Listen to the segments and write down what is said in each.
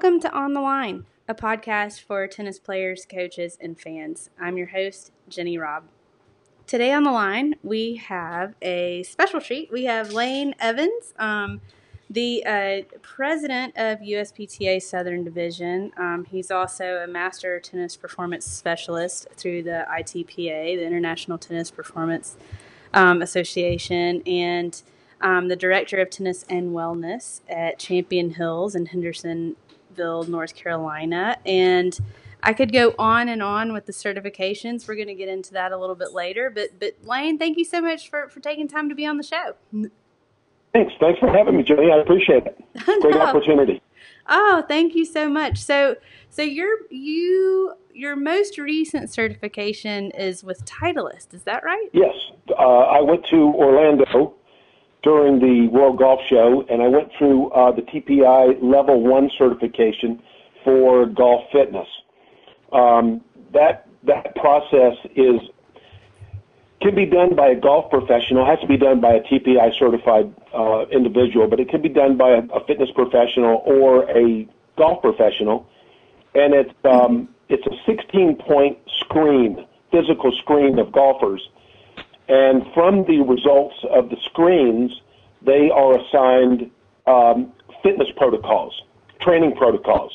Welcome to On the Line, a podcast for tennis players, coaches, and fans. I'm your host, Jenny Robb. Today on the line, we have a special treat. We have Lane Evans, um, the uh, president of USPTA Southern Division. Um, he's also a master tennis performance specialist through the ITPA, the International Tennis Performance um, Association, and um, the director of tennis and wellness at Champion Hills in Henderson North Carolina. And I could go on and on with the certifications. We're going to get into that a little bit later. But but Lane, thank you so much for, for taking time to be on the show. Thanks. Thanks for having me, Jenny. I appreciate it. Great no. opportunity. Oh, thank you so much. So so your you your most recent certification is with Titleist. Is that right? Yes. Uh, I went to Orlando during the World Golf Show, and I went through uh, the TPI Level One certification for golf fitness. Um, that that process is can be done by a golf professional. It has to be done by a TPI certified uh, individual, but it can be done by a, a, fitness professional or a golf professional. And it's um, it's a 16 point screen, physical screen of golfers and from the results of the screens, they are assigned um, fitness protocols, training protocols.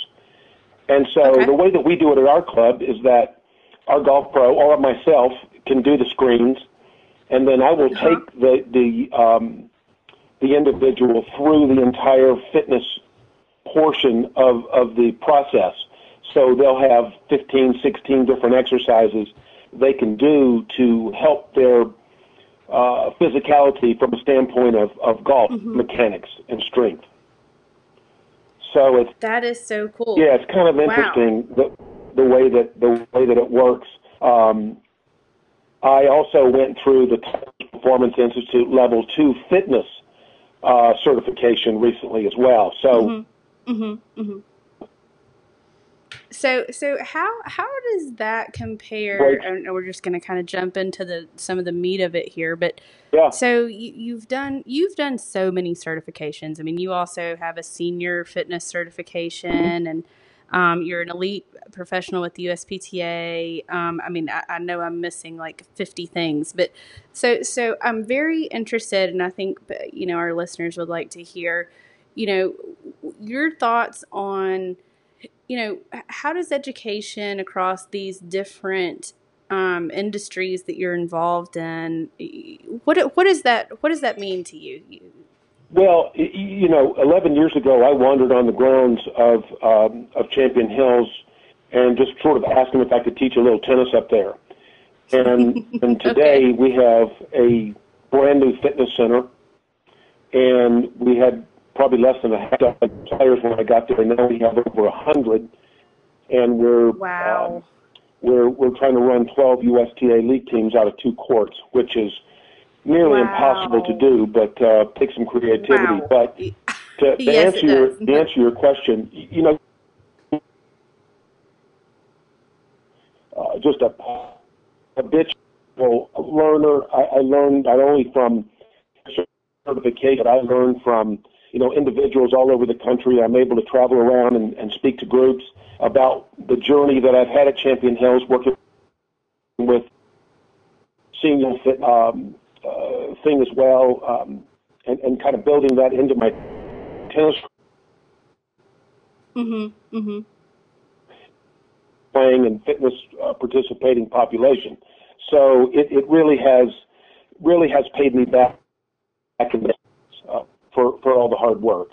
And so okay. the way that we do it at our club is that our golf pro or myself can do the screens, and then I will uh-huh. take the the um, the individual through the entire fitness portion of of the process. So they'll have 15, 16 different exercises they can do to help their uh, physicality from a standpoint of, of golf mm-hmm. mechanics and strength. So it's that is so cool. Yeah, it's kind of interesting wow. the the way that the way that it works. Um, I also went through the Performance Institute Level Two Fitness uh, certification recently as well. So. Mm-hmm. Mm-hmm. So so how how does that compare? And we're just going to kind of jump into the some of the meat of it here, but yeah. So you, you've done you've done so many certifications. I mean, you also have a senior fitness certification, and um, you're an elite professional with the USPTA. Um, I mean, I, I, know I'm missing like 50 things, but so so I'm very interested, and I think you know our listeners would like to hear, you know, your thoughts on you know, how does education across these different um, industries that you're involved in, what what does that what does that mean to you? Well, you know, 11 years ago, I wandered on the grounds of um, of Champion Hills and just sort of asked them if I could teach a little tennis up there. And and today okay. we have a brand new fitness center, and we had probably less than a half dozen players when I got there. And Now we have over a hundred, and we're wow. Um, we're we're trying to run 12 USTA league teams out of two courts, which is nearly wow. impossible to do, but uh, takes some creativity. Wow. But to, to yes, answer your to answer your question, you know, uh, just a habitual learner. I, I learned not only from certification, but I learned from you know, individuals all over the country. I'm able to travel around and, and speak to groups about the journey that I've had at Champion Hills, working with senior fit um, uh, thing as well, um, and, and kind of building that into my tennis. Mm-hmm. Mm-hmm. Playing and fitness uh, participating population, so it, it really has really has paid me back. back in the, for, for all the hard work.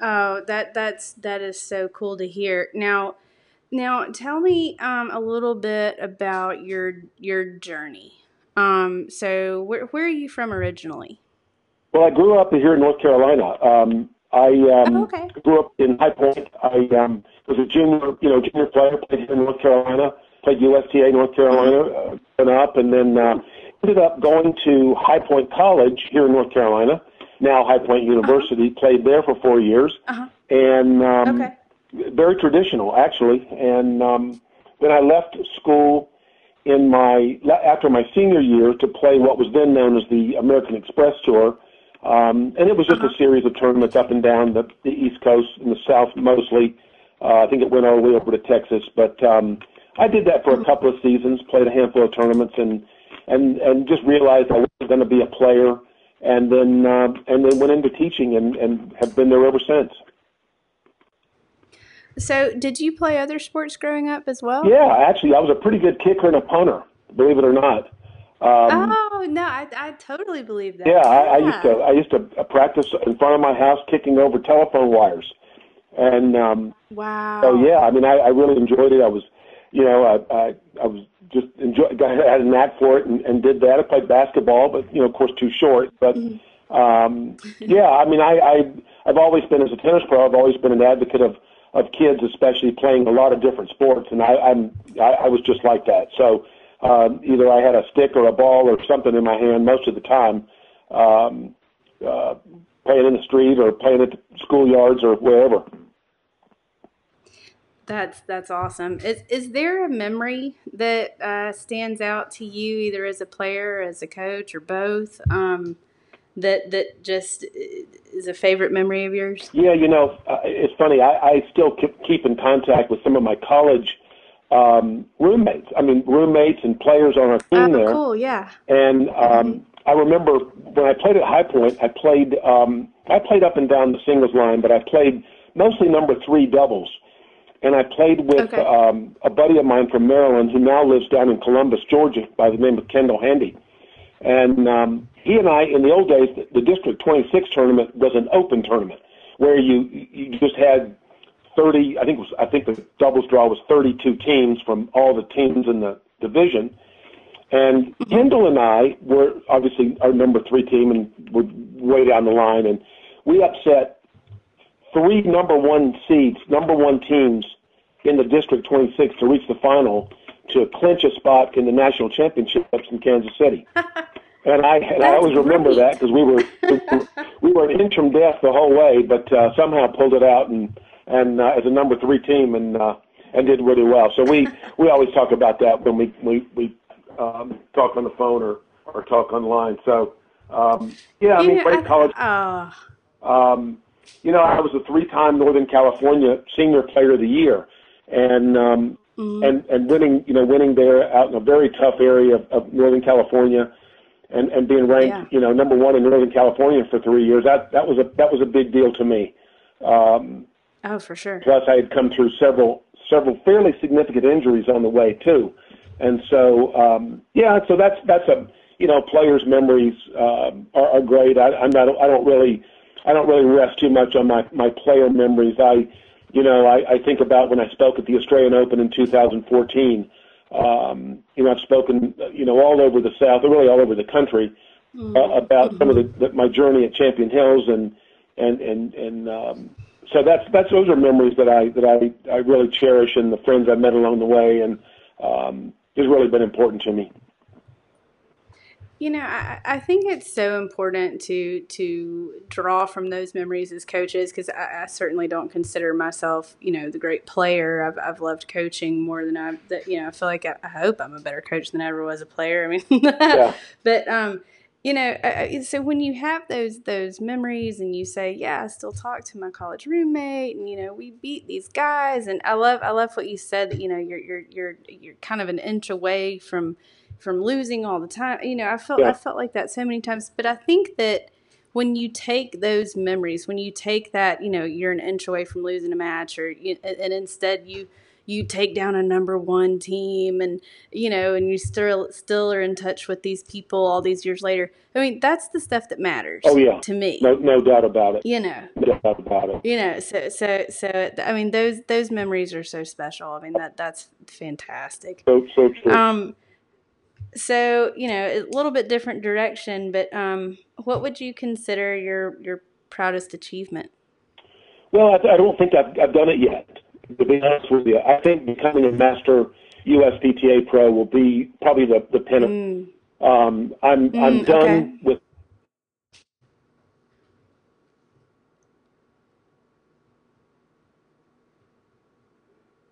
Oh, that that's that is so cool to hear. Now, now tell me um, a little bit about your your journey. Um, so, where where are you from originally? Well, I grew up here in North Carolina. Um, I um, oh, okay. grew up in High Point. I um, was a junior, you know, junior player. Played here in North Carolina. Played USTA North Carolina. Uh, up, and then uh, ended up going to High Point College here in North Carolina, now High Point University. Uh-huh. Played there for four years, uh-huh. and um, okay. very traditional actually. And um, then I left school in my after my senior year to play what was then known as the American Express Tour. Um, and it was just a series of tournaments up and down the, the East Coast and the South mostly. Uh, I think it went all the way over to Texas, but um, I did that for a couple of seasons, played a handful of tournaments, and and and just realized I wasn't going to be a player, and then uh, and then went into teaching and and have been there ever since. So, did you play other sports growing up as well? Yeah, actually, I was a pretty good kicker and a punter, believe it or not. Um, oh no, I, I totally believe that. Yeah, I, I used to I used to practice in front of my house kicking over telephone wires, and um, wow. So yeah, I mean, I, I really enjoyed it. I was, you know, I I, I was just enjoy. I had a knack for it and, and did that. I played basketball, but you know, of course, too short. But mm-hmm. um, yeah, I mean, I, I I've always been as a tennis pro. I've always been an advocate of of kids, especially playing a lot of different sports, and I, I'm I, I was just like that. So um, either I had a stick or a ball or something in my hand most of the time, um, uh, playing in the street or playing at the schoolyards or wherever. That's that's awesome. Is is there a memory that uh, stands out to you, either as a player, as a coach, or both? Um, that that just is a favorite memory of yours? Yeah, you know, uh, it's funny. I, I still keep keep in contact with some of my college um, roommates. I mean, roommates and players on our team oh, there. Cool, yeah. And um, mm-hmm. I remember when I played at High Point, I played um, I played up and down the singles line, but I played mostly number three doubles. And I played with okay. um, a buddy of mine from Maryland who now lives down in Columbus, Georgia, by the name of Kendall Handy. And um, he and I, in the old days, the, the District 26 tournament was an open tournament where you you just had 30. I think was I think the doubles draw was 32 teams from all the teams in the division. And Kendall and I were obviously our number three team and were way down the line, and we upset three number one seeds, number one teams in the District 26 to reach the final to clinch a spot in the national championships in Kansas City. And I, and I always remember that because we were we were an inch from death the whole way, but uh, somehow pulled it out and and uh, as a number three team and uh, and did really well. So we we always talk about that when we we we um, talk on the phone or or talk online. So um, yeah, I mean, great college. Uh, um, you know, I was a three-time North Carolina Senior Player of the Year, and um, mm-hmm. and and winning, you know, winning there out in a very tough area of, of North Carolina, and and being ranked, yeah. you know, number one in North Carolina for three years. That that was a that was a big deal to me. Um, oh, for sure. Plus, I had come through several several fairly significant injuries on the way too, and so um, yeah, so that's that's a you know, players' memories um, are, are great. I, I'm not I don't really I don't really rest too much on my my player memories. I you know, I, I think about when I spoke at the Australian Open in 2014. Um, you know, I've spoken, you know, all over the South, really all over the country, mm-hmm. uh, about mm-hmm. some of the, the my journey at Champion Hills, and and and and um, so that's that's those are memories that I that I I really cherish, and the friends I met along the way, and um, it's really been important to me. You know, I, I think it's so important to to draw from those memories as coaches because I, I, certainly don't consider myself, you know, the great player. I've, I've loved coaching more than I've, that, you know, I feel like I, I, hope I'm a better coach than I ever was a player. I mean, yeah. but um, you know, so when you have those those memories and you say, "Yeah, I still talk to my college roommate," and you know, we beat these guys, and I love I love what you said that you know you're you're you're you're kind of an inch away from from losing all the time. You know, I felt yeah. I felt like that so many times. But I think that when you take those memories, when you take that, you know, you're an inch away from losing a match, or you, and instead you you take down a number one team, and you know, and you still still are in touch with these people all these years later. I mean, that's the stuff that matters. Oh yeah, to me, no, no doubt about it. You know, no doubt about it. You know, so so so I mean, those those memories are so special. I mean, that that's fantastic. So so true. Um, so you know a little bit different direction but um, what would you consider your your proudest achievement well i, I don't think I've, I've done it yet to be honest with you i think becoming a master uspta pro will be probably the the pinnacle mm. um, i'm mm, i'm done okay. with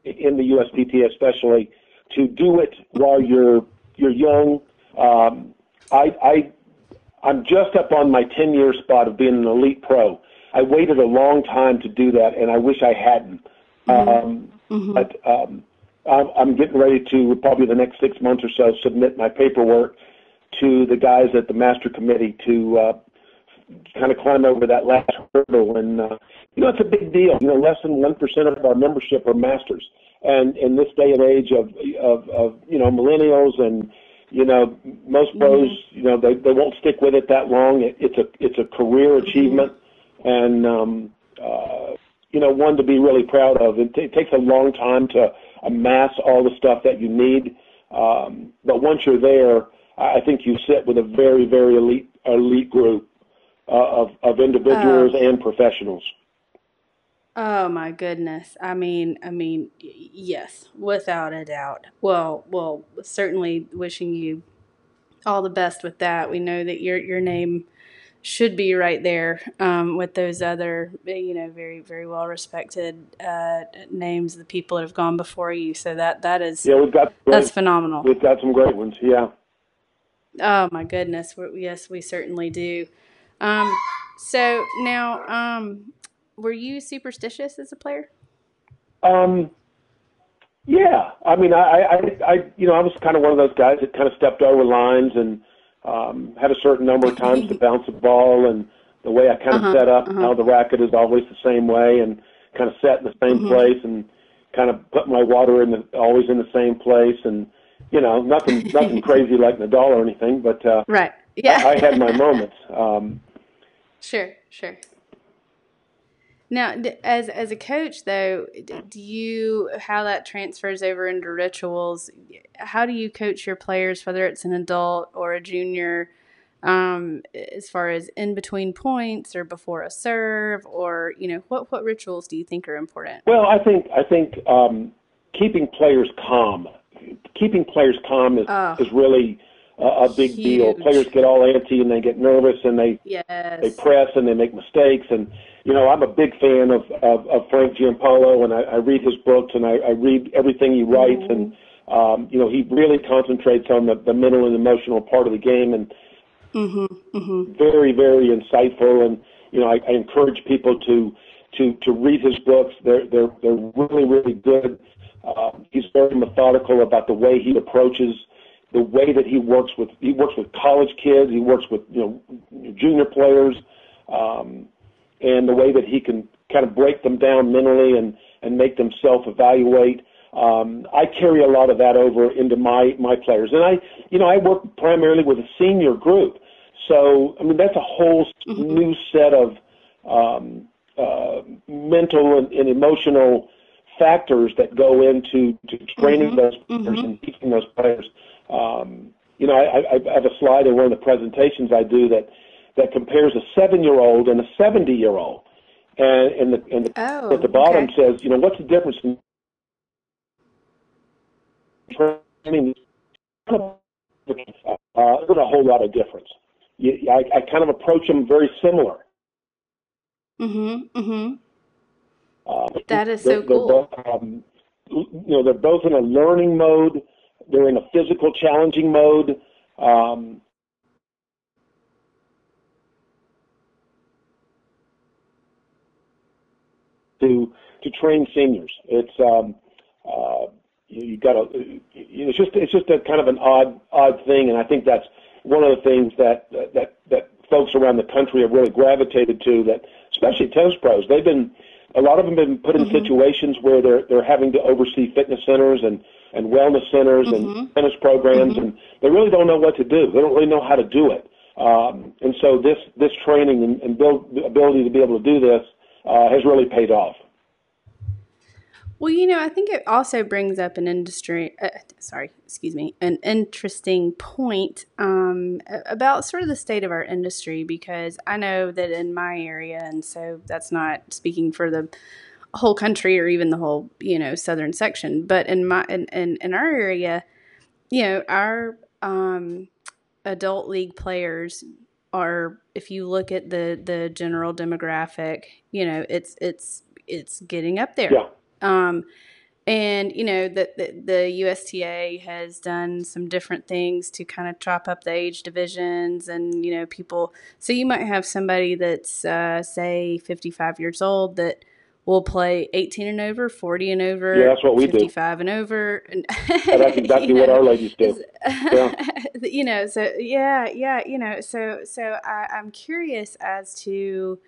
in the uspta especially to do it while you're you're young. Um, I, I I'm just up on my 10 year spot of being an elite pro. I waited a long time to do that, and I wish I hadn't. Mm-hmm. Um, mm-hmm. But um, I'm, I'm getting ready to probably the next six months or so submit my paperwork to the guys at the master committee to uh, kind of climb over that last hurdle. And uh, you know, it's a big deal. You know, less than one percent of our membership are masters, and in this day and age of of, of you know millennials and you know most pros, mm-hmm. you know, they they won't stick with it that long. It, it's a it's a career achievement, and um, uh, you know, one to be really proud of. It, t- it takes a long time to amass all the stuff that you need, um, but once you're there, I think you sit with a very very elite elite group uh, of of individuals oh. and professionals. Oh my goodness. I mean, I mean, yes, without a doubt. Well, well, certainly wishing you all the best with that. We know that your your name should be right there um, with those other, you know, very very well respected uh, names, the people that have gone before you. So that that is yeah, we've got great, that's phenomenal. We've got some great ones. Yeah. Oh my goodness. We're, yes, we certainly do. Um, so now, um, were you superstitious as a player? Um, yeah. I mean, I, I, I, you know, I was kind of one of those guys that kind of stepped over lines and um, had a certain number of times to bounce a ball, and the way I kind of uh-huh, set up, uh-huh. how the racket is always the same way, and kind of set in the same mm-hmm. place, and kind of put my water in the always in the same place, and you know, nothing, nothing crazy like Nadal or anything, but uh, right, yeah, I, I had my moments. Um, Sure, sure. Now, as as a coach, though, do you how that transfers over into rituals? How do you coach your players, whether it's an adult or a junior, um, as far as in between points or before a serve, or you know, what what rituals do you think are important? Well, I think I think um, keeping players calm, keeping players calm is oh. is really a, a big Huge. deal. Players get all antsy and they get nervous and they yes. they press and they make mistakes. And you know, I'm a big fan of of, of Frank Giampaolo, and I, I read his books and I, I read everything he writes. And um, you know, he really concentrates on the, the mental and emotional part of the game, and mm-hmm. Mm-hmm. very very insightful. And you know, I, I encourage people to to to read his books. They're they're they're really really good. Uh, he's very methodical about the way he approaches the way that he works with he works with college kids, he works with you know junior players, um, and the way that he can kind of break them down mentally and and make them self evaluate. Um, I carry a lot of that over into my my players, and I you know I work primarily with a senior group, so I mean that's a whole mm-hmm. new set of um, uh, mental and, and emotional factors that go into to training mm-hmm. those players mm-hmm. and teaching those players. Um, you know, I, I have a slide in one of the presentations I do that that compares a seven-year-old and a seventy-year-old, and and the and the, oh, at the bottom okay. says, you know, what's the difference in training? Uh, there's a whole lot of difference. You, I, I kind of approach them very similar. Mhm. Mhm. Uh, that is so cool. Both, um, you know, they're both in a learning mode. They're in a physical challenging mode. Um, to to train seniors, it's um, uh, you, you got to. It's just it's just a kind of an odd odd thing, and I think that's one of the things that that that folks around the country have really gravitated to. That especially tennis pros, they've been a lot of them have been put in mm-hmm. situations where they're they're having to oversee fitness centers and and wellness centers mm-hmm. and tennis programs, mm-hmm. and they really don't know what to do. They don't really know how to do it. Um, and so this this training and, and build the ability to be able to do this has really paid off. Well, you know, I think it also brings up an industry, uh, sorry, excuse me, an interesting point um, about sort of the state of our industry because I know that in my area, and so that's not speaking for the whole country or even the whole, you know, southern section, but in my in, in, in our area, you know, our um, adult league players are if you look at the the general demographic, you know, it's it's it's getting up there. Yeah um, and you know that the, the, USTA has done some different things to kind of chop up the age divisions, and you know people. So you might have somebody that's uh, say 55 years old that will play 18 and over, 40 and over. Yeah, that's what we 55 do. and over. And, yeah, that's exactly what know, our ladies do. Yeah. you know, so yeah, yeah, you know, so so I, I'm curious as to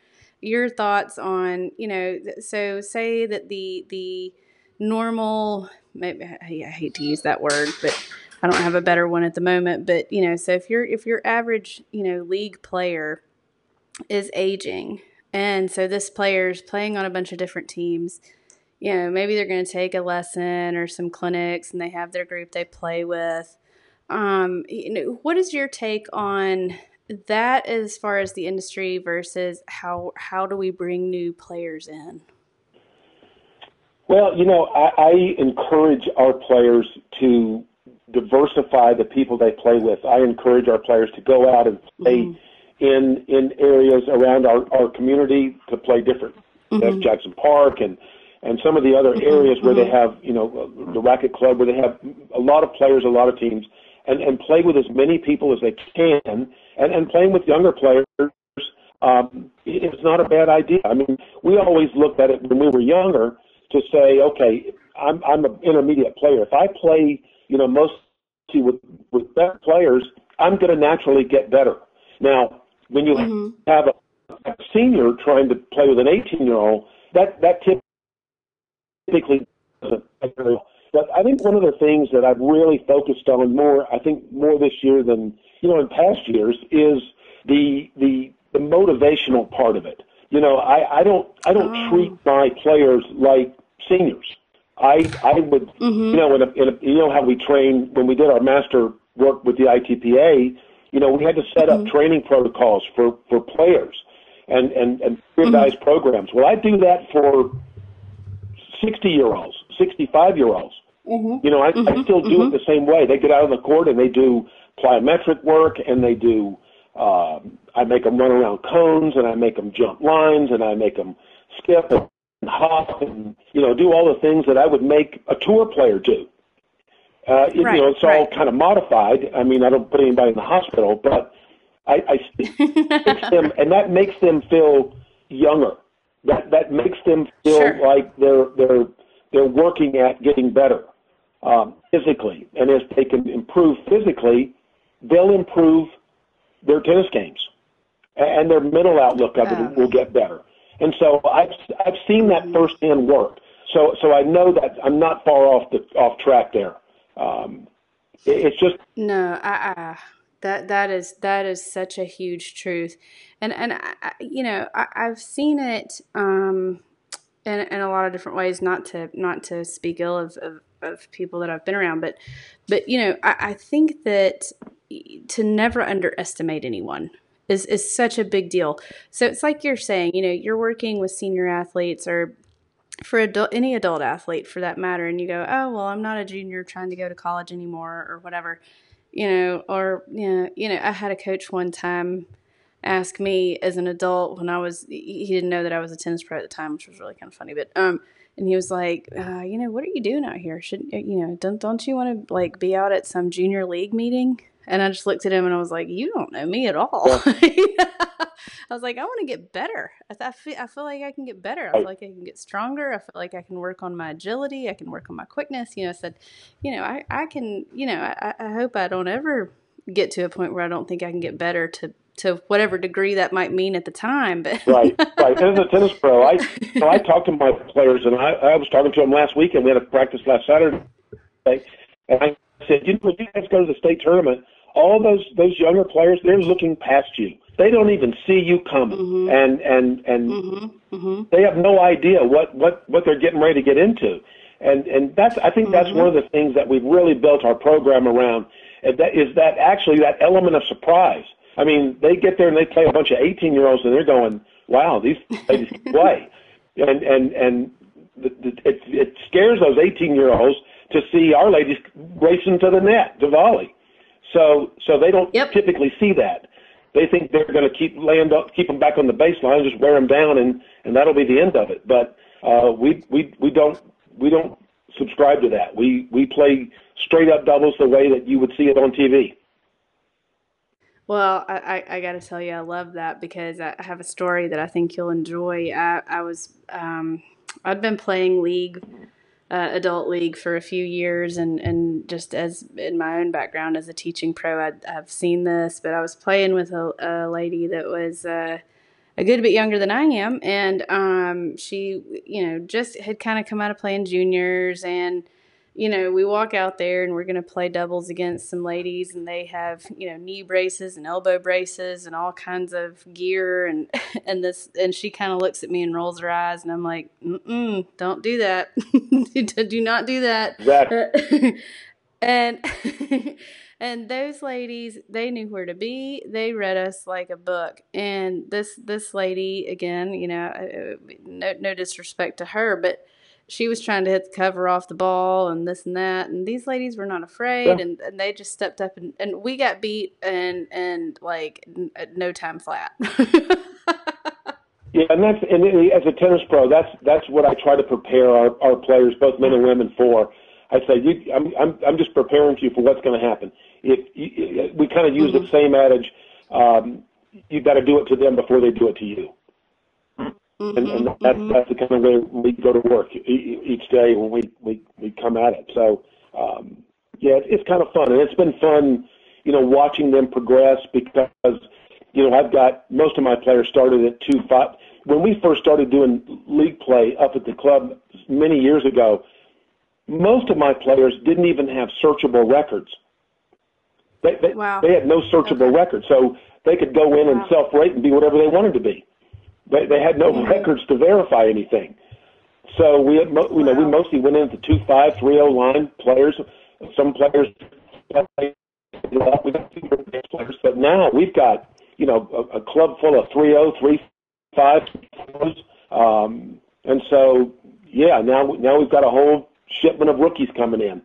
your thoughts on you know so say that the the normal maybe I hate to use that word but I don't have a better one at the moment but you know so if you're if your average you know league player is aging and so this player is playing on a bunch of different teams you know maybe they're going to take a lesson or some clinics and they have their group they play with um, you know what is your take on that as far as the industry versus how how do we bring new players in? Well, you know, I, I encourage our players to diversify the people they play with. I encourage our players to go out and play mm-hmm. In in areas around our, our community to play different. Mm-hmm. Jackson Park and and some of the other mm-hmm. areas where they mm-hmm. have, you know, the racket club where they have a lot of players, a lot of teams, and, and play with as many people as they can, and, and playing with younger players um, it's not a bad idea. I mean, we always looked at it when we were younger to say, okay, I'm I'm an intermediate player. If I play, you know, mostly with with better players, I'm going to naturally get better. Now, when you mm-hmm. have a, a senior trying to play with an 18 year old, that that typically doesn't. But I think one of the things that I've really focused on more, I think more this year than you know in past years, is the the the motivational part of it. You know, I, I don't I don't oh. treat my players like seniors. I I would mm-hmm. you know in a, in a, you know how we train when we did our master work with the ITPA. You know, we had to set mm-hmm. up training protocols for for players and and and standardized mm-hmm. programs. Well, I do that for sixty year olds, sixty five year olds. Mm-hmm. You know, I, I mm-hmm. still do it mm-hmm. the same way. They get out on the court and they do plyometric work and they do. Uh, I make them run around cones and I make them jump lines and I make them skip and hop and you know do all the things that I would make a tour player do. Uh, right, you know, it's right. all kind of modified. I mean, I don't put anybody in the hospital, but I, I makes them, and that makes them feel younger. That that makes them feel sure. like they're they're they're working at getting better um, physically, and as they can improve physically, they'll improve their tennis games, and their mental outlook of it will get better. And so I've I've seen that firsthand work. So so I know that I'm not far off the off track there. Um, it, it's just no, I, I, that that is that is such a huge truth, and and I, you know I, I've seen it um, in in a lot of different ways. Not to not to speak ill of, of, of people that I've been around, but but you know I, I think that to never underestimate anyone is is such a big deal. So it's like you're saying, you know, you're working with senior athletes or for adult, any adult athlete for that matter, and you go, oh well, I'm not a junior trying to go to college anymore or whatever, you know, or you know, you know, I had a coach one time ask me as an adult when I was he didn't know that I was a tennis pro at the time, which was really kind of funny, but um and he was like, uh, you know, what are you doing out here? Shouldn't you know, don't don't you want to like be out at some junior league meeting? And I just looked at him and I was like, "You don't know me at all." Yeah. I was like, "I want to get better. I, I, feel, I feel like I can get better. I feel like I can get stronger. I feel like I can work on my agility. I can work on my quickness." You know, I said, "You know, I, I can. You know, I, I hope I don't ever get to a point where I don't think I can get better to to whatever degree that might mean at the time." But right, right. As a tennis pro, I so I talked to my players, and I, I was talking to them last week, and we had a practice last Saturday, and I said, "You know, when you guys go to the state tournament." all those those younger players they're looking past you they don't even see you coming mm-hmm. and and and mm-hmm. Mm-hmm. they have no idea what what what they're getting ready to get into and and that's i think that's one of the things that we've really built our program around and that is that actually that element of surprise i mean they get there and they play a bunch of 18 year olds and they're going wow these ladies can play and and and it it scares those 18 year olds to see our ladies racing to the net to volley so so they don't yep. typically see that. They think they're going to keep land up, keep them back on the baseline, just wear them down, and and that'll be the end of it. But uh, we we we don't we don't subscribe to that. We we play straight up doubles the way that you would see it on TV. Well, I, I, I got to tell you, I love that because I have a story that I think you'll enjoy. I, I was, um, I'd been playing league, uh, adult league for a few years, and, and just as in my own background as a teaching pro, i have seen this. But I was playing with a, a lady that was uh, a good bit younger than I am, and um, she, you know, just had kind of come out of playing juniors and you know, we walk out there and we're going to play doubles against some ladies, and they have, you know, knee braces and elbow braces and all kinds of gear, and and this, and she kind of looks at me and rolls her eyes, and I'm like, mm don't do that, do not do that. Exactly. and and those ladies, they knew where to be. They read us like a book, and this this lady, again, you know, no no disrespect to her, but she was trying to hit the cover off the ball and this and that and these ladies were not afraid yeah. and, and they just stepped up and, and we got beat and and like no time flat yeah and that's and as a tennis pro that's that's what i try to prepare our, our players both men and women for i say you i'm i'm, I'm just preparing you for what's going to happen if you, we kind of use mm-hmm. the same adage um, you got to do it to them before they do it to you Mm-hmm, and, and that's mm-hmm. that's the kind of way we go to work each day when we we we come at it. So um, yeah, it's kind of fun, and it's been fun, you know, watching them progress because you know I've got most of my players started at two five. When we first started doing league play up at the club many years ago, most of my players didn't even have searchable records. They they, wow. they had no searchable okay. records, so they could go in wow. and self rate and be whatever they wanted to be. They, they had no mm-hmm. records to verify anything. So we, had, mo- you know, we mostly went into two five, three zero line players. Some players, we got players, but now we've got you know a, a club full of three zero, three five, um, and so yeah, now now we've got a whole shipment of rookies coming in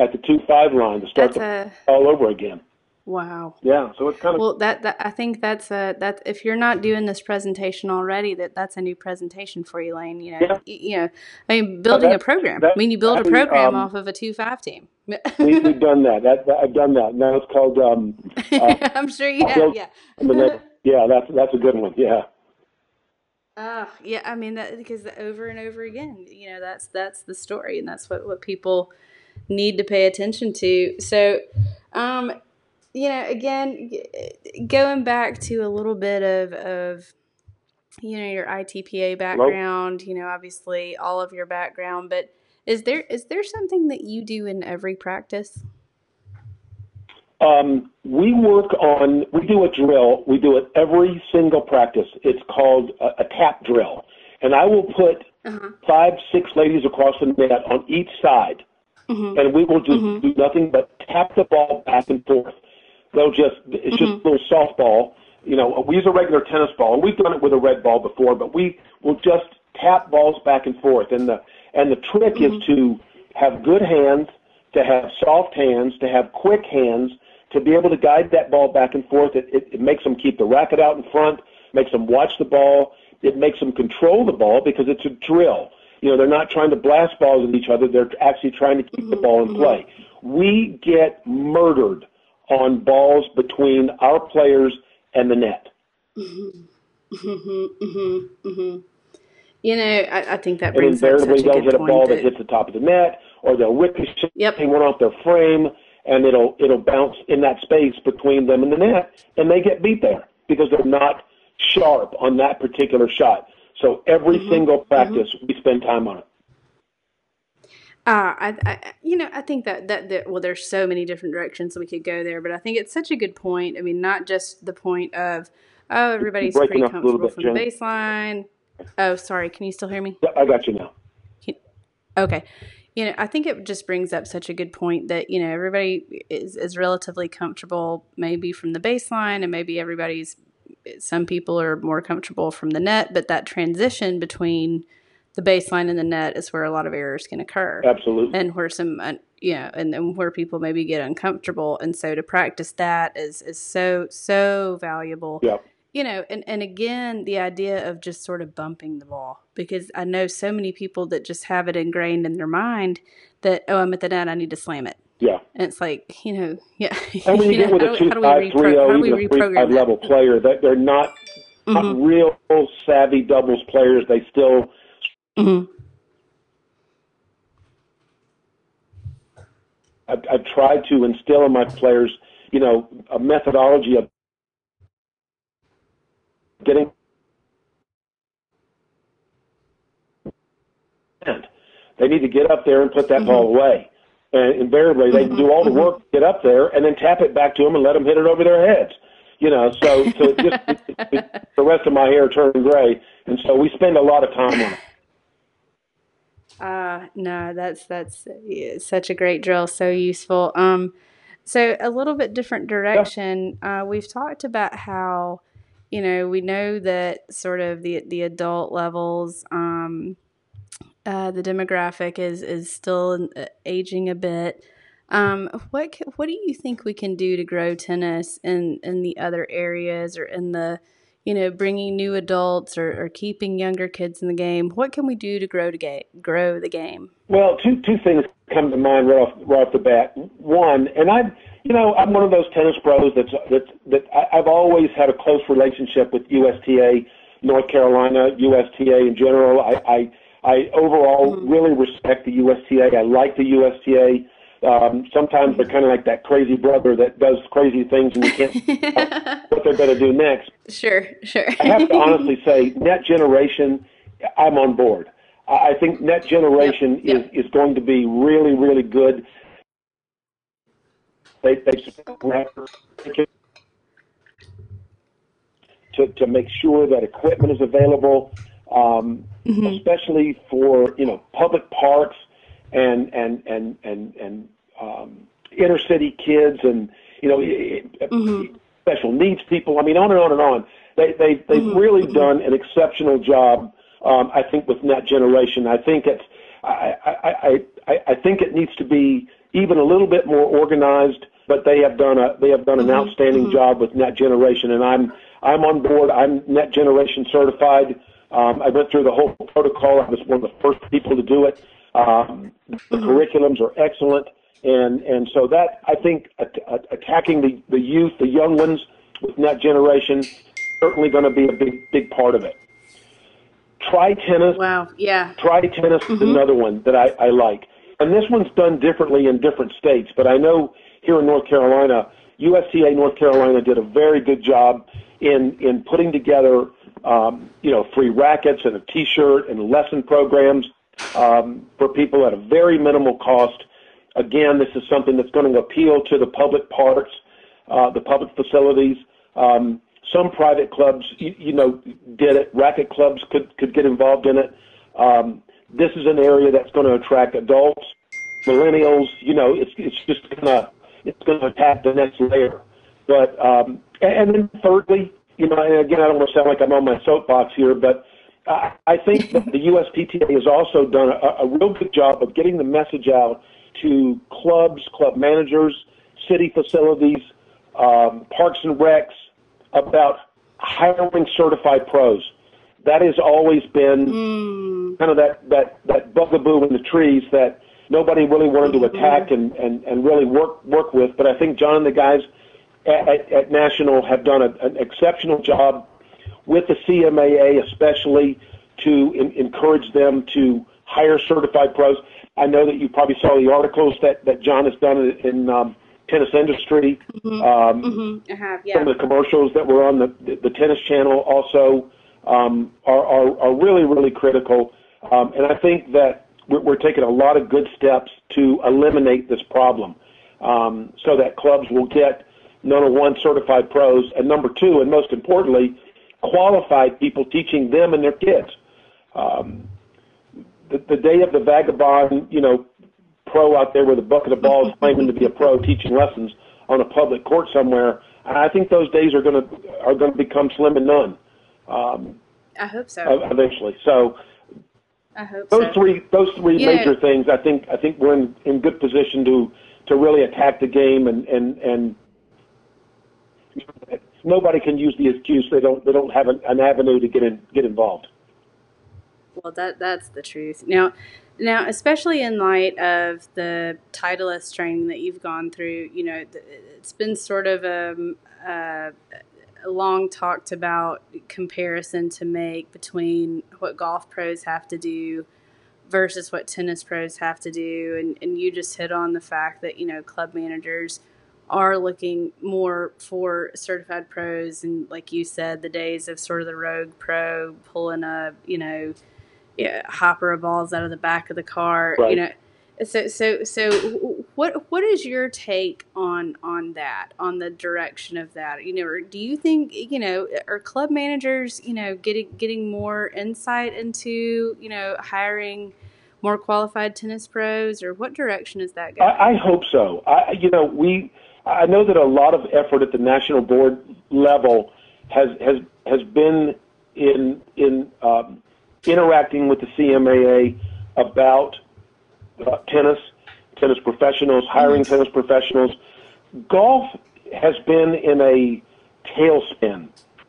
at the two five line to start the, a, all over again. Wow. Yeah, so it's kind of well. That, that I think that's a that if you're not doing this presentation already, that that's a new presentation for you, Lane. You know, yeah. you, know, I mean, building that, a program. That, I mean, you build a program um, off of a two five team. we, have done that. That, that. I've done that. Now it's called. Um, uh, I'm sure you have. Yeah. yeah, that's that's a good one. Yeah. Uh, yeah, I mean that because over and over again, you know, that's that's the story, and that's what what people need to pay attention to. So, um, you know, again, going back to a little bit of, of you know, your ITPA background, you know, obviously all of your background, but is there is there something that you do in every practice? Um, we work on, we do a drill. We do it every single practice. It's called a, a tap drill. And I will put uh-huh. five, six ladies across the net on each side. Mm-hmm. And we will just mm-hmm. do nothing but tap the ball back and forth. They'll just it's mm-hmm. just a little softball. You know, we use a regular tennis ball, and we've done it with a red ball before, but we will just tap balls back and forth. And the and the trick mm-hmm. is to have good hands, to have soft hands, to have quick hands, to be able to guide that ball back and forth. It, it, it makes them keep the racket out in front, makes them watch the ball. It makes them control the ball because it's a drill. You know, they're not trying to blast balls at each other. They're actually trying to keep mm-hmm. the ball in mm-hmm. play. We get murdered on balls between our players and the net. Mm-hmm. Mm-hmm. Mm-hmm. You know, I, I, think that brings and invariably they'll get a ball that hits the top of the net, or they'll ricochet yep. one off their frame, and it'll it'll bounce in that space between them and the net, and they get beat there because they're not sharp on that particular shot. So every mm-hmm. single practice, mm-hmm. we spend time on it. Uh, I, I, you know, I think that, that, that, well, there's so many different directions we could go there, but I think it's such a good point. I mean, not just the point of, oh, everybody's pretty comfortable bit, from Jen. the baseline. Oh, sorry. Can you still hear me? Yeah, I got you now. Can, okay. You know, I think it just brings up such a good point that, you know, everybody is, is relatively comfortable maybe from the baseline and maybe everybody's, some people are more comfortable from the net, but that transition between – the baseline and the net is where a lot of errors can occur. Absolutely. And where some, yeah, and then where people maybe get uncomfortable. And so to practice that is, is so, so valuable. Yeah. you know, and, and again, the idea of just sort of bumping the ball because I know so many people that just have it ingrained in their mind that, oh, I'm at the net, I need to slam it. Yeah. And it's like, you know, yeah. And when you, you get with know, a 2 5 3 0, even a 3 5 level player, that they're not, mm-hmm. not real savvy doubles players. They still. Mm-hmm. I've, I've tried to instill in my players, you know, a methodology of getting and they need to get up there and put that mm-hmm. ball away. And invariably, they mm-hmm. do all the work get up there and then tap it back to them and let them hit it over their heads. You know, so so just the rest of my hair turned gray, and so we spend a lot of time on it. Uh, no, that's that's yeah, such a great drill, so useful. Um, so a little bit different direction. Yeah. Uh, we've talked about how you know, we know that sort of the the adult levels, um, uh, the demographic is is still uh, aging a bit. Um, what what do you think we can do to grow tennis in in the other areas or in the you know bringing new adults or, or keeping younger kids in the game? What can we do to grow to ga- grow the game? Well, two two things come to mind right off right off the bat. One, and I you know, I'm one of those tennis pros that's that that I've always had a close relationship with USTA, North Carolina, USTA in general. I I, I overall mm-hmm. really respect the USTA. I like the USTA. Um, sometimes they're kind of like that crazy brother that does crazy things and you can't what they're going to do next. Sure, sure. I have to honestly say, Net Generation, I'm on board. I think Net Generation yep, yep. is is going to be really, really good. They they to to make sure that equipment is available, um, mm-hmm. especially for you know public parks and and and and and um, inner city kids and you know mm-hmm. special needs people. I mean, on and on and on. They they they've mm-hmm. really done an exceptional job. Um, I think with Net Generation. I think it's I, I I I think it needs to be even a little bit more organized but they have done a they have done an mm-hmm. outstanding mm-hmm. job with Net Generation, and I'm I'm on board. I'm Net Generation certified. Um, I went through the whole protocol. I was one of the first people to do it. Um, the mm-hmm. curriculums are excellent, and and so that I think at, attacking the the youth, the young ones with Net Generation, certainly going to be a big big part of it. Try Tennis. Wow. Yeah. Try Tennis mm-hmm. is another one that I, I like, and this one's done differently in different states. But I know here in North Carolina, USTA North Carolina did a very good job in in putting together um, you know free rackets and a T-shirt and lesson programs um, for people at a very minimal cost. Again, this is something that's going to appeal to the public parks, uh, the public facilities. Um, some private clubs, you, you know, did it. Racket clubs could could get involved in it. Um, this is an area that's going to attract adults, millennials. You know, it's it's just to it's to attack the next layer. But um, and, and then thirdly, you know, and again, I don't want to sound like I'm on my soapbox here, but I, I think that the USPTA has also done a, a real good job of getting the message out to clubs, club managers, city facilities, um, parks and recs about hiring certified pros. That has always been mm. kind of that, that, that bugaboo in the trees that nobody really wanted to attack and, and, and really work work with. But I think John and the guys at, at, at National have done a, an exceptional job with the CMAA, especially to in, encourage them to hire certified pros. I know that you probably saw the articles that, that John has done in, in um, tennis industry. Mm-hmm. Um, mm-hmm. I have, yeah. Some of the commercials that were on the, the, the tennis channel also um, are, are, are really, really critical. Um, and I think that we're, we're taking a lot of good steps to eliminate this problem um, so that clubs will get number one certified pros and number two and most importantly qualified people teaching them and their kids um, the, the day of the vagabond you know pro out there with a bucket of balls claiming to be a pro teaching lessons on a public court somewhere I think those days are going to are going to become slim and none um, I hope so eventually so I hope so those so. three those three yeah. major things. I think I think we're in, in good position to to really attack the game and and and nobody can use the excuse they don't they don't have an, an avenue to get in, get involved. Well, that that's the truth. Now, now, especially in light of the Titleist training that you've gone through, you know, it's been sort of a, a, a long talked about comparison to make between what golf pros have to do versus what tennis pros have to do, and and you just hit on the fact that you know club managers are looking more for certified pros and like you said the days of sort of the rogue pro pulling a you know hopper of balls out of the back of the car right. you know. So so so what what is your take on on that on the direction of that? You know do you think you know are club managers you know getting getting more insight into you know hiring more qualified tennis pros or what direction is that going? I, I hope so. I you know we I know that a lot of effort at the national board level has has has been in in um, interacting with the CMAA about uh, tennis, tennis professionals, hiring tennis professionals. Golf has been in a tailspin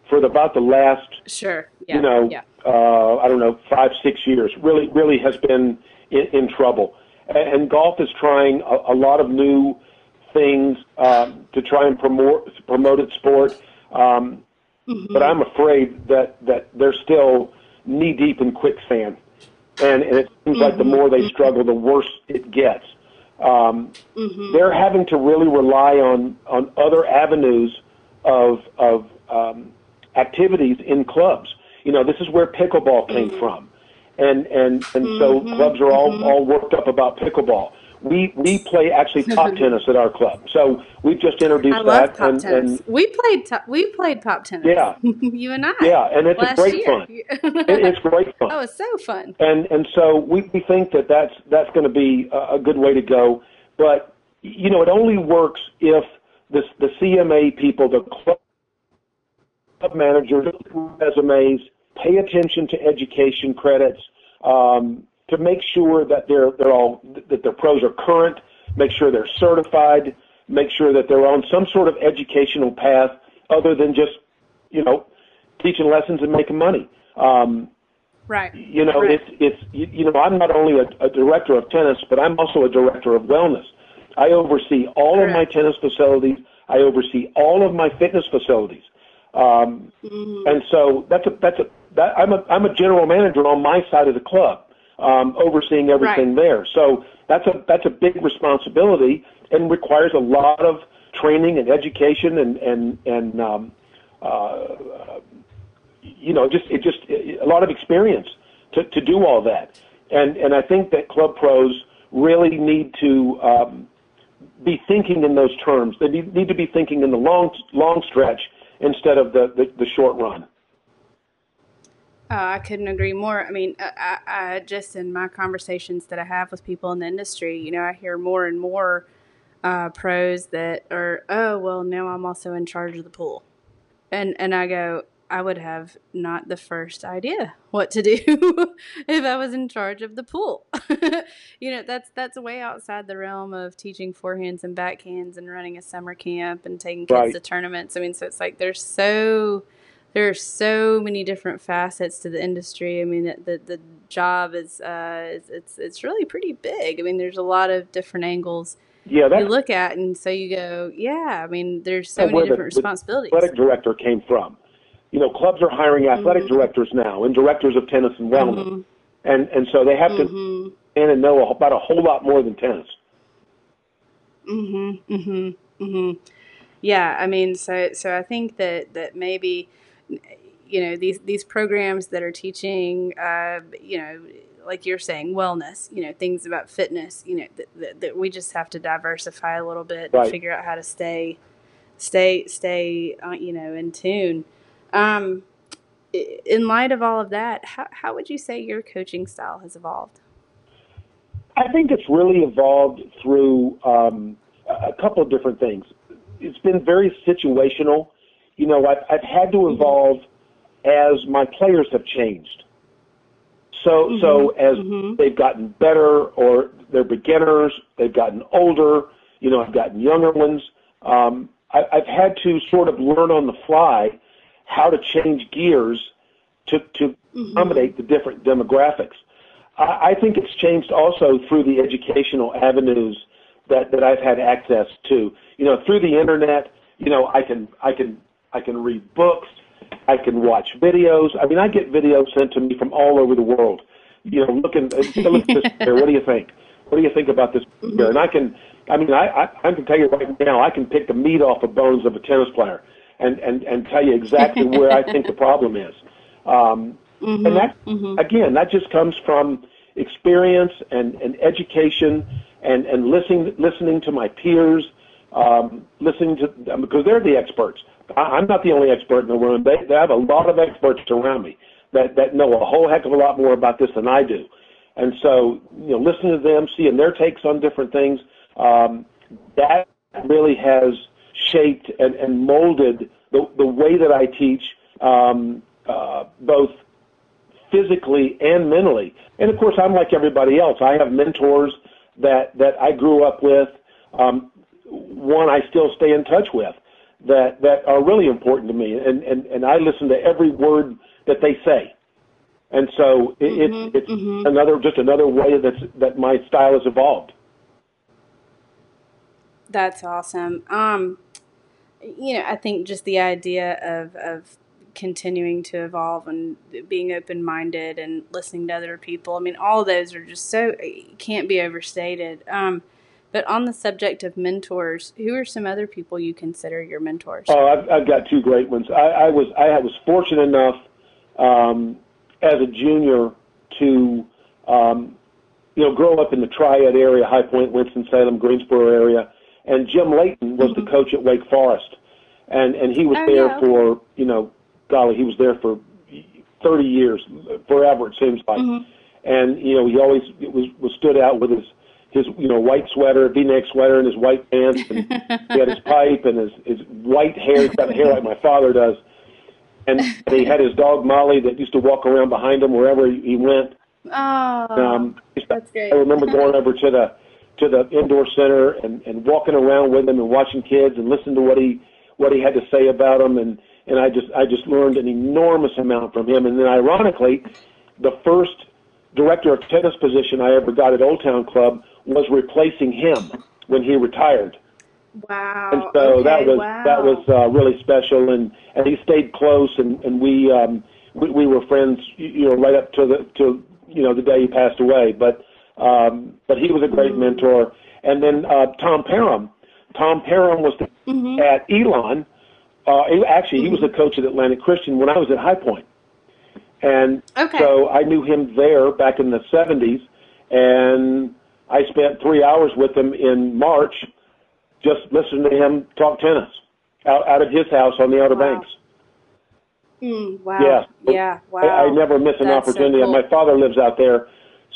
for the, about the last, sure, yeah. you know, yeah. uh, I don't know, five six years. Really, really has been in, in trouble, and, and golf is trying a, a lot of new things um, to try and promote promote its sport. Um, mm-hmm. But I'm afraid that that they're still knee deep in quicksand, and, and it seems mm-hmm. like the mm-hmm. more they mm-hmm. struggle, the worse it gets. Um, mm-hmm. They're having to really rely on on other avenues of of um, activities in clubs. You know, this is where pickleball came mm-hmm. from, and and and so clubs are all all worked up about pickleball we we play actually pop tennis at our club. So we've just introduced I love that. Top and, tennis. And we played top, we played pop tennis. Yeah, you and I. Yeah, and it's a great year. fun. it, it's great fun. Oh, it's so fun. And and so we we think that that's that's going to be a, a good way to go. But you know, it only works if the the CMA people, the club managers, resumes, pay attention to education credits. Um, to make sure that they're they're all that their pros are current, make sure they're certified, make sure that they're on some sort of educational path other than just you know teaching lessons and making money. Um, right. You know, right. it's it's you, you know I'm not only a, a director of tennis, but I'm also a director of wellness. I oversee all Correct. of my tennis facilities. I oversee all of my fitness facilities. Um, mm-hmm. And so that's a that's a that, I'm a I'm a general manager on my side of the club um, overseeing everything right. there. So that's a that's a big responsibility and requires a lot of training and education and and and um, uh, you know just it just a lot of experience to to do all that. And and I think that club pros really need to um, be thinking in those terms. They need, need to be thinking in the long long stretch instead of the, the, the short run. Uh, I couldn't agree more. I mean, I, I, just in my conversations that I have with people in the industry, you know, I hear more and more uh, pros that are, oh, well, now I'm also in charge of the pool, and and I go, I would have not the first idea what to do if I was in charge of the pool. you know, that's that's way outside the realm of teaching forehands and backhands and running a summer camp and taking kids right. to tournaments. I mean, so it's like there's so there are so many different facets to the industry. I mean, the the job is uh, it's it's really pretty big. I mean, there's a lot of different angles yeah, you look at, and so you go, yeah. I mean, there's so many different the, responsibilities. The athletic director came from. You know, clubs are hiring athletic mm-hmm. directors now and directors of tennis and wellness, mm-hmm. and and so they have mm-hmm. to and know about a whole lot more than tennis. Mhm. Mhm. Mhm. Yeah, I mean, so so I think that that maybe you know these these programs that are teaching uh, you know like you're saying wellness you know things about fitness you know that, that, we just have to diversify a little bit right. and figure out how to stay stay stay uh, you know in tune. Um, in light of all of that how, how would you say your coaching style has evolved? I think it's really evolved through um, a couple of different things. It's been very situational you know, I've, I've had to mm-hmm. evolve as my players have changed. So, mm-hmm. so as mm-hmm. they've gotten better or they're beginners, they've gotten older, you know, I've gotten younger ones. Um, I, I've had to sort of learn on the fly how to change gears to to mm-hmm. accommodate the different demographics. I, I think it's changed also through the educational avenues that that I've had access to. You know, through the internet. You know, I can I can I can read books. I can watch videos. I mean, I get videos sent to me from all over the world. You know, looking, look at this here. What do you think? What do you think about this mm-hmm. And I can, I mean, I, I, I can tell you right now, I can pick the meat off the bones of a tennis player and, and, and tell you exactly where I think the problem is. Um, mm-hmm. And that, mm-hmm. again, that just comes from experience and, and education and, and listening, listening to my peers, um, listening to, because they're the experts. I'm not the only expert in the room. They, they have a lot of experts around me that, that know a whole heck of a lot more about this than I do. And so, you know, listening to them, seeing their takes on different things, um, that really has shaped and, and molded the, the way that I teach, um, uh, both physically and mentally. And of course, I'm like everybody else. I have mentors that, that I grew up with. Um, one I still stay in touch with that, that are really important to me. And, and, and I listen to every word that they say. And so it, mm-hmm, it's, it's mm-hmm. another, just another way that's, that my style has evolved. That's awesome. Um, you know, I think just the idea of, of continuing to evolve and being open minded and listening to other people. I mean, all those are just so can't be overstated. Um, but on the subject of mentors, who are some other people you consider your mentors? Oh, I've, I've got two great ones. I, I was I was fortunate enough um, as a junior to um, you know grow up in the Triad area, High Point, Winston Salem, Greensboro area, and Jim Leighton was mm-hmm. the coach at Wake Forest, and and he was oh, there yeah. for you know, golly, he was there for thirty years, forever it seems like, mm-hmm. and you know he always was was stood out with his his you know white sweater, V-neck sweater, and his white pants, and he had his pipe and his his white hair. He's got hair like my father does, and he had his dog Molly that used to walk around behind him wherever he went. Oh, um, that's great. I remember going over to the to the indoor center and and walking around with him and watching kids and listening to what he what he had to say about them and and I just I just learned an enormous amount from him. And then ironically, the first director of tennis position I ever got at Old Town Club was replacing him when he retired. Wow. And so okay, that was wow. that was uh, really special, and and he stayed close, and and we um we, we were friends, you know, right up to the to you know the day he passed away. But um but he was a great mm-hmm. mentor, and then uh, Tom Parham. Tom Parham was the, mm-hmm. at Elon. Uh, actually, mm-hmm. he was the coach at Atlantic Christian when I was at High Point. And okay. so I knew him there back in the 70s, and I spent three hours with him in March just listening to him talk tennis out, out of his house on the Outer wow. Banks. Mm, wow. Yeah. Yeah. Wow. I, I never miss an That's opportunity. So cool. My father lives out there,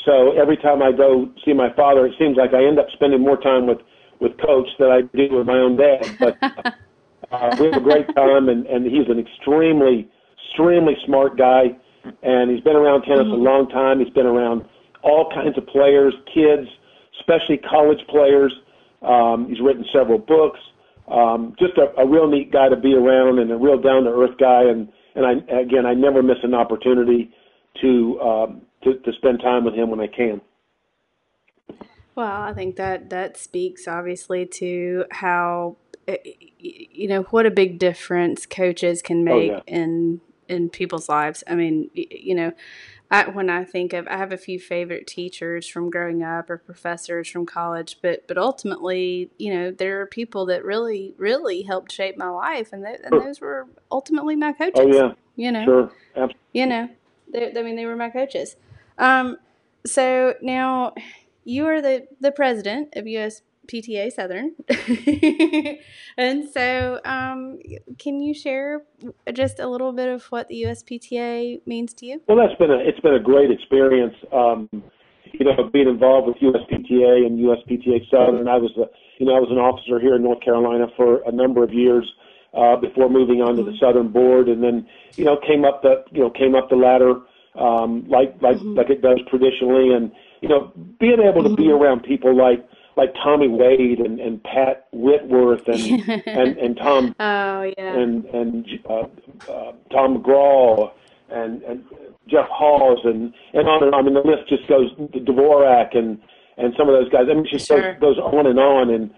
so every time I go see my father, it seems like I end up spending more time with with Coach than I do with my own dad. But uh, we have a great time, and and he's an extremely extremely smart guy and he's been around tennis mm-hmm. a long time. He's been around all kinds of players, kids, especially college players. Um, he's written several books. Um, just a, a real neat guy to be around and a real down to earth guy. And and I again, I never miss an opportunity to um, to, to spend time with him when I can. Well, I think that that speaks obviously to how eh, you know what a big difference coaches can make oh, yeah. in in people's lives. I mean, you know, I, when I think of, I have a few favorite teachers from growing up or professors from college, but but ultimately, you know, there are people that really, really helped shape my life, and, and those were ultimately my coaches. Oh yeah, you know, sure, Absolutely. you know, they, I mean, they were my coaches. Um, so now you are the the president of US PTA Southern. and so, um, can you share just a little bit of what the USPTA means to you? Well, that's been a it's been a great experience. Um, you know, being involved with USPTA and USPTA Southern. I was a you know I was an officer here in North Carolina for a number of years. Uh, before moving on to the Southern Board, and then you know came up the you know came up the ladder um, like like mm-hmm. like it does traditionally, and you know being able to mm-hmm. be around people like like Tommy Wade and, and Pat Whitworth and and, and Tom oh yeah and and uh, uh, Tom McGraw and and Jeff Hawes and and on and on. I mean the list just goes Dvorak and and some of those guys. I mean it just Sure. goes, goes on and on and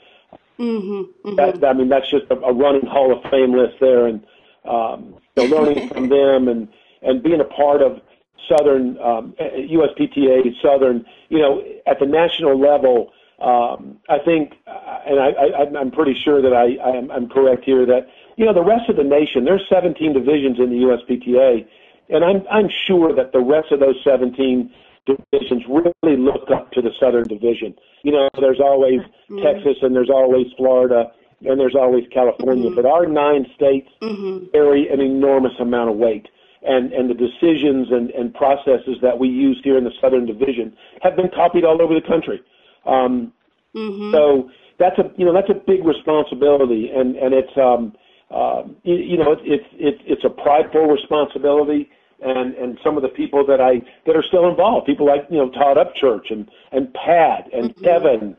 mm-hmm, that, I mean that's just a, a running Hall of Fame list there and um, you know, learning from them and and being a part of Southern um, USPTA Southern. You know at the national level um, I think, uh, and I, I, I'm pretty sure that I, I'm, I'm correct here that you know the rest of the nation. There's 17 divisions in the USPTA, and I'm I'm sure that the rest of those 17 divisions really look up to the Southern Division. You know, there's always Texas and there's always Florida and there's always California, but our nine states mm-hmm. carry an enormous amount of weight. And, and the decisions and, and processes that we use here in the Southern Division have been copied all over the country. Um, Mm-hmm. so that's a you know that's a big responsibility, and and it's um, uh, you, you know it's it's it's it's a prideful responsibility, and and some of the people that I that are still involved, people like you know Todd Upchurch and and Pat and Kevin,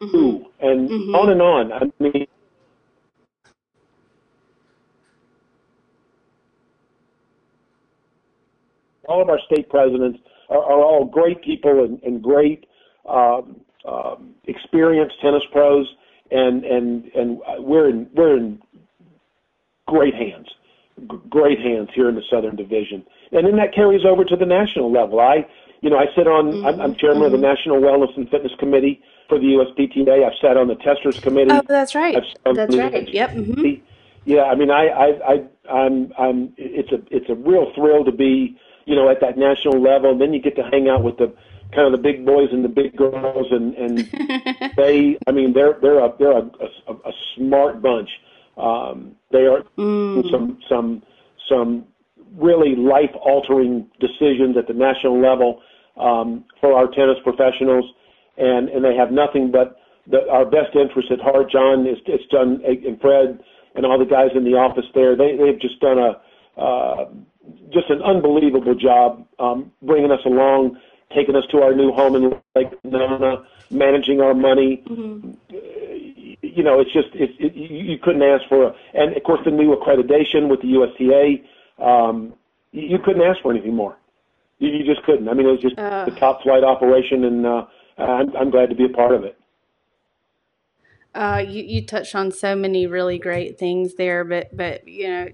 who and on and on. I mean. All of our state presidents are, are all great people and, and great um, um, experienced tennis pros, and and and we're in we're in great hands, G- great hands here in the Southern Division, and then that carries over to the national level. I, you know, I sit on. I'm, I'm chairman of the National Wellness and Fitness Committee for the USPTA. I've sat on the Testers Committee. Oh, that's right. I've sat on That's right. Yep. mhm. Yeah, I mean, I, I, I, I'm, I'm. It's a, it's a real thrill to be, you know, at that national level. And then you get to hang out with the kind of the big boys and the big girls, and and they, I mean, they're they're a they're a, a, a smart bunch. Um, they are Mm. some some some really life altering decisions at the national level um, for our tennis professionals, and and they have nothing but the, our best interest at heart. John is it's done, and Fred and all the guys in the office there. They they've just done a uh, just an unbelievable job um, bringing us along, taking us to our new home in Lake Nona, managing our money. You know, it's just it's, it, you couldn't ask for, a, and of course the new accreditation with the USTA. Um, you you couldn't ask for anything more. You, you just couldn't. I mean, it was just Uh. the top flight operation, and uh, I'm, I'm glad to be a part of it. Uh, you, you touched on so many really great things there, but but you know,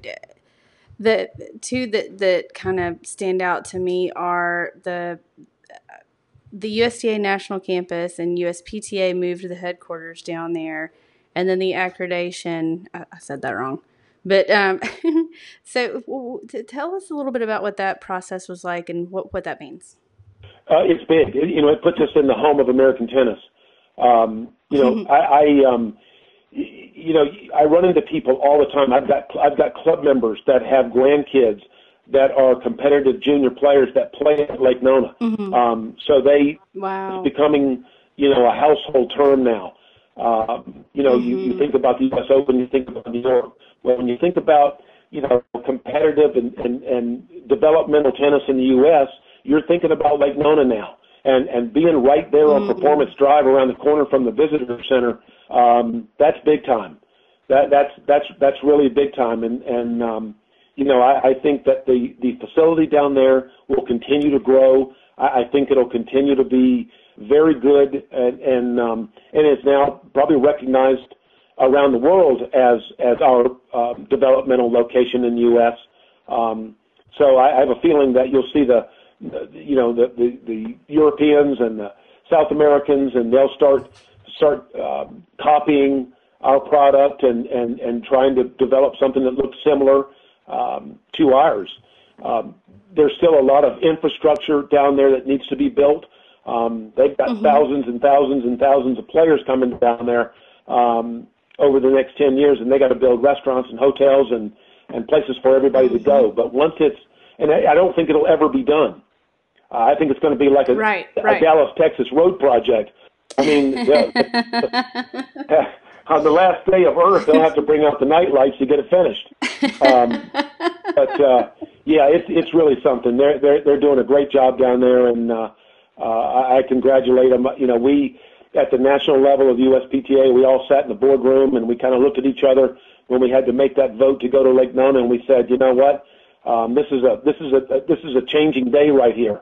the two that that kind of stand out to me are the the USDA National Campus and USPTA moved the headquarters down there, and then the accreditation. I, I said that wrong, but um, so w- w- tell us a little bit about what that process was like and what what that means. Uh, it's big. It, you know, it puts us in the home of American tennis. Um, you know, I, I um, you know, I run into people all the time. I've got I've got club members that have grandkids that are competitive junior players that play at Lake Nona. Um, so they Wow. becoming, you know, a household term now. Um, you know, you, you think about the U.S. Open, you think about New York. Well, when you think about, you know, competitive and, and, and developmental tennis in the U.S., you're thinking about Lake Nona now. And, and being right there on Performance Drive around the corner from the visitor center, um, that's big time. That, that's, that's, that's really big time. And, and, um, you know, I, I think that the, the facility down there will continue to grow. I, I think it'll continue to be very good and, and, um, and it's now probably recognized around the world as, as our um, developmental location in the U.S. Um, so I, I have a feeling that you'll see the, you know, the, the, the Europeans and the South Americans and they'll start, start um, copying our product and, and, and trying to develop something that looks similar um, to ours. Um, there's still a lot of infrastructure down there that needs to be built. Um, they've got thousands and thousands and thousands of players coming down there um, over the next 10 years, and they got to build restaurants and hotels and, and places for everybody to go. But once it's, and I, I don't think it'll ever be done. Uh, I think it's going to be like a, Right, a. Dallas, Texas road project. I mean, the, on the last day of Earth, they'll have to bring out the night lights to get it finished. Um, but uh, yeah, it's it's really something. They're they're they're doing a great job down there, and uh, uh, I I congratulate them. You know, we at the national level of USPTA. We all sat in the boardroom and we kind of looked at each other when we had to make that vote to go to Lake Nona, and we said, you know what, um, this is a this is a this is a changing day right here.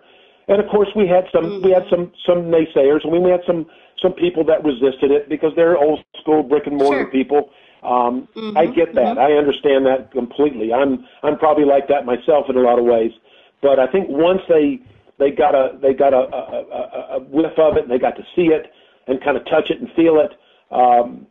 And of course, we had some we had some some naysayers. I mean, we had some some people that resisted it because they're old school brick and mortar Sure. people. Um, Mhm, I get that. I understand that completely. I'm I'm probably like that myself in a lot of ways. But I think once they they got a they got a, a, a, a whiff of it and they got to see it and kind of touch it and feel it. Um,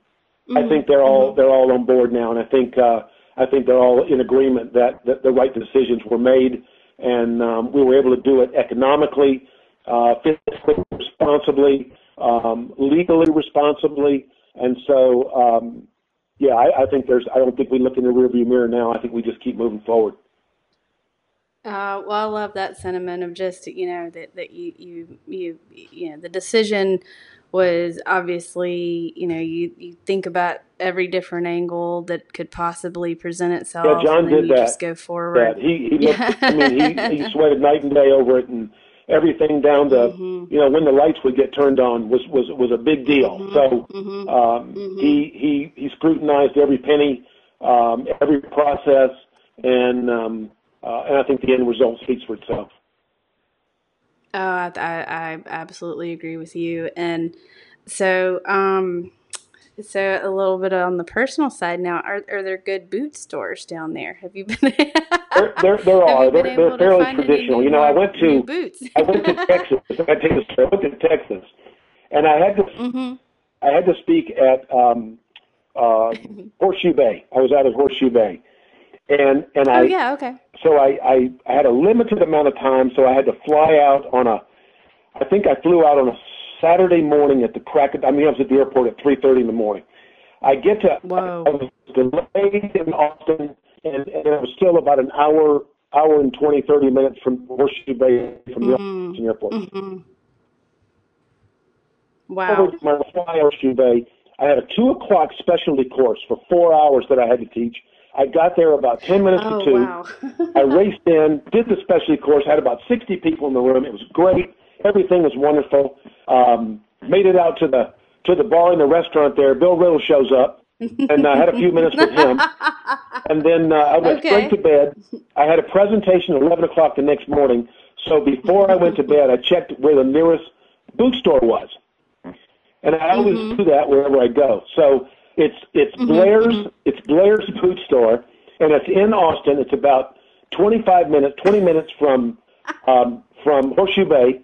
I think they're all they're all on board now, and I think uh, I think they're all in agreement that, that the right decisions were made, and um, we were able to do it economically, uh, fiscally responsibly, um, legally responsibly, and so um, yeah, I, I think there's I don't think we look in the rearview mirror now. I think we just keep moving forward. Uh, well, I love that sentiment of just you know that that you you you you know the decision was obviously you know you you think about every different angle that could possibly present itself. Yeah, John and did you that. just go forward. that he he looked, Yeah. I mean he he sweated night and day over it and everything down to Mhm. you know when the lights would get turned on was was was a big deal so Mhm. um Mhm. he he he scrutinized every penny um every process and um uh, and I think the end result speaks for itself Oh, I, I, I absolutely agree with you. And so, um, so a little bit on the personal side now. Are are there good boot stores down there? Have you been? there there, there are. they're, they're fairly traditional you know I went to boots. I went to Texas I take a I went to Texas and I had to hmm I had to speak at um, uh, Horseshoe Bay. I was out at Horseshoe Bay, and and I Oh yeah. Okay. so I, I I had a limited amount of time, so I had to fly out on a. I think I flew out on a Saturday morning at the crack. Of, I mean, I was at the airport at three thirty in the morning. I get to. Whoa. I was delayed in Austin, and, and it was still about an hour, hour and 20, 30 minutes from Horseshoe Bay from the Mhm. Austin airport. hmm Wow. my fly Horseshoe Bay. I had a two o'clock specialty course for four hours that I had to teach. I got there about ten minutes Oh to two. wow. I raced in, did the specialty course, had about sixty people in the room. It was great. Everything was wonderful. Um, made it out to the to the bar in the restaurant there. Bill Riddle shows up, and I had a few minutes with him. And then uh, I went Okay. straight to bed. I had a presentation at 11 o'clock the next morning. So before I went to bed, I checked where the nearest boot store was. And I always Mm-hmm. do that wherever I go. So it's it's Blair's it's Blair's boot store, and it's in Austin. It's about 25 minutes, 20 minutes from um, from Horseshoe Bay.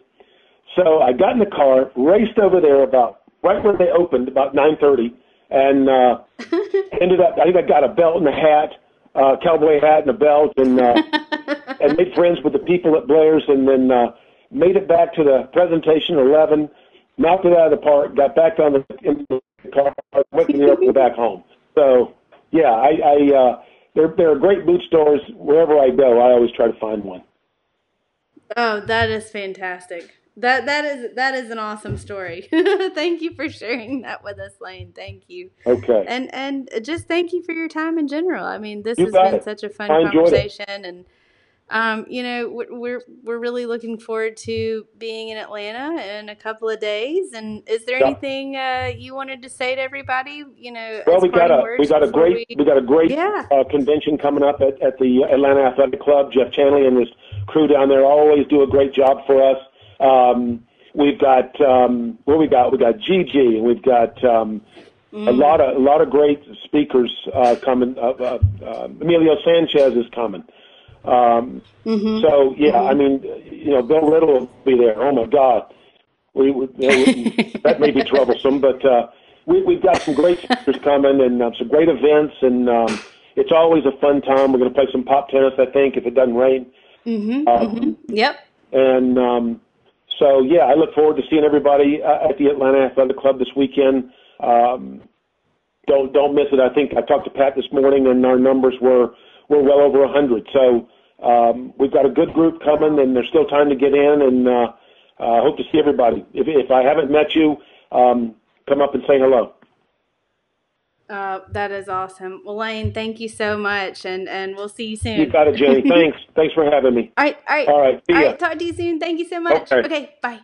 So I got in the car, raced over there about right where they opened, about 9:30, and uh, ended up. I think I got a belt and a hat, uh, cowboy hat and a belt, and uh, and made friends with the people at Blair's, and then uh, made it back to the presentation at 11. Knocked it out of the park. Got back on the, in the car. Went to the airport back home. So yeah, I, I uh, there there are great boot stores wherever I go. I always try to find one. Oh, that is fantastic. That that is that is an awesome story. thank you for sharing that with us, Lane. Thank you. Okay. And and just thank you for your time in general. I mean, this You has been it. such a fun it. conversation, and um, you know, we're we're we're really looking forward to being in Atlanta in a couple of days. And is there Yeah. anything uh, you wanted to say to everybody? You know, Well, we got a we got a great we- we got a great Yeah. uh, convention coming up at, at the Atlanta Athletic Club. Jeff Chanley and his crew down there always do a great job for us. Um, we've got um, what we got? We got Gigi and we've got um, a lot of a lot of great speakers uh, coming. Uh, uh, uh, Emilio Sanchez is coming. Um, Mhm. So yeah, I mean, you know, Bill Riddle will be there. Oh my God, we, we that may be troublesome, but uh, we, we've got some great speakers coming and uh, some great events, and um, it's always a fun time. We're going to play some pop tennis, I think, if it doesn't rain. Mhm. Um, mhm. Yep. And um, so, yeah, I look forward to seeing everybody uh, at the Atlanta Athletic Club this weekend. Um, don't don't miss it. I think I talked to Pat this morning, and our numbers were were well over a hundred. So um, we've got a good group coming, and there's still time to get in. And uh, uh, hope to see everybody. If if I haven't met you, um, come up and say hello. Uh, that is awesome. Well, Lane, thank you so much, and and we'll see you soon. You got it, Jenny. Thanks. Thanks for having me. All right, all right, All right. See all Talk to you soon. Thank you so much. Okay. okay bye.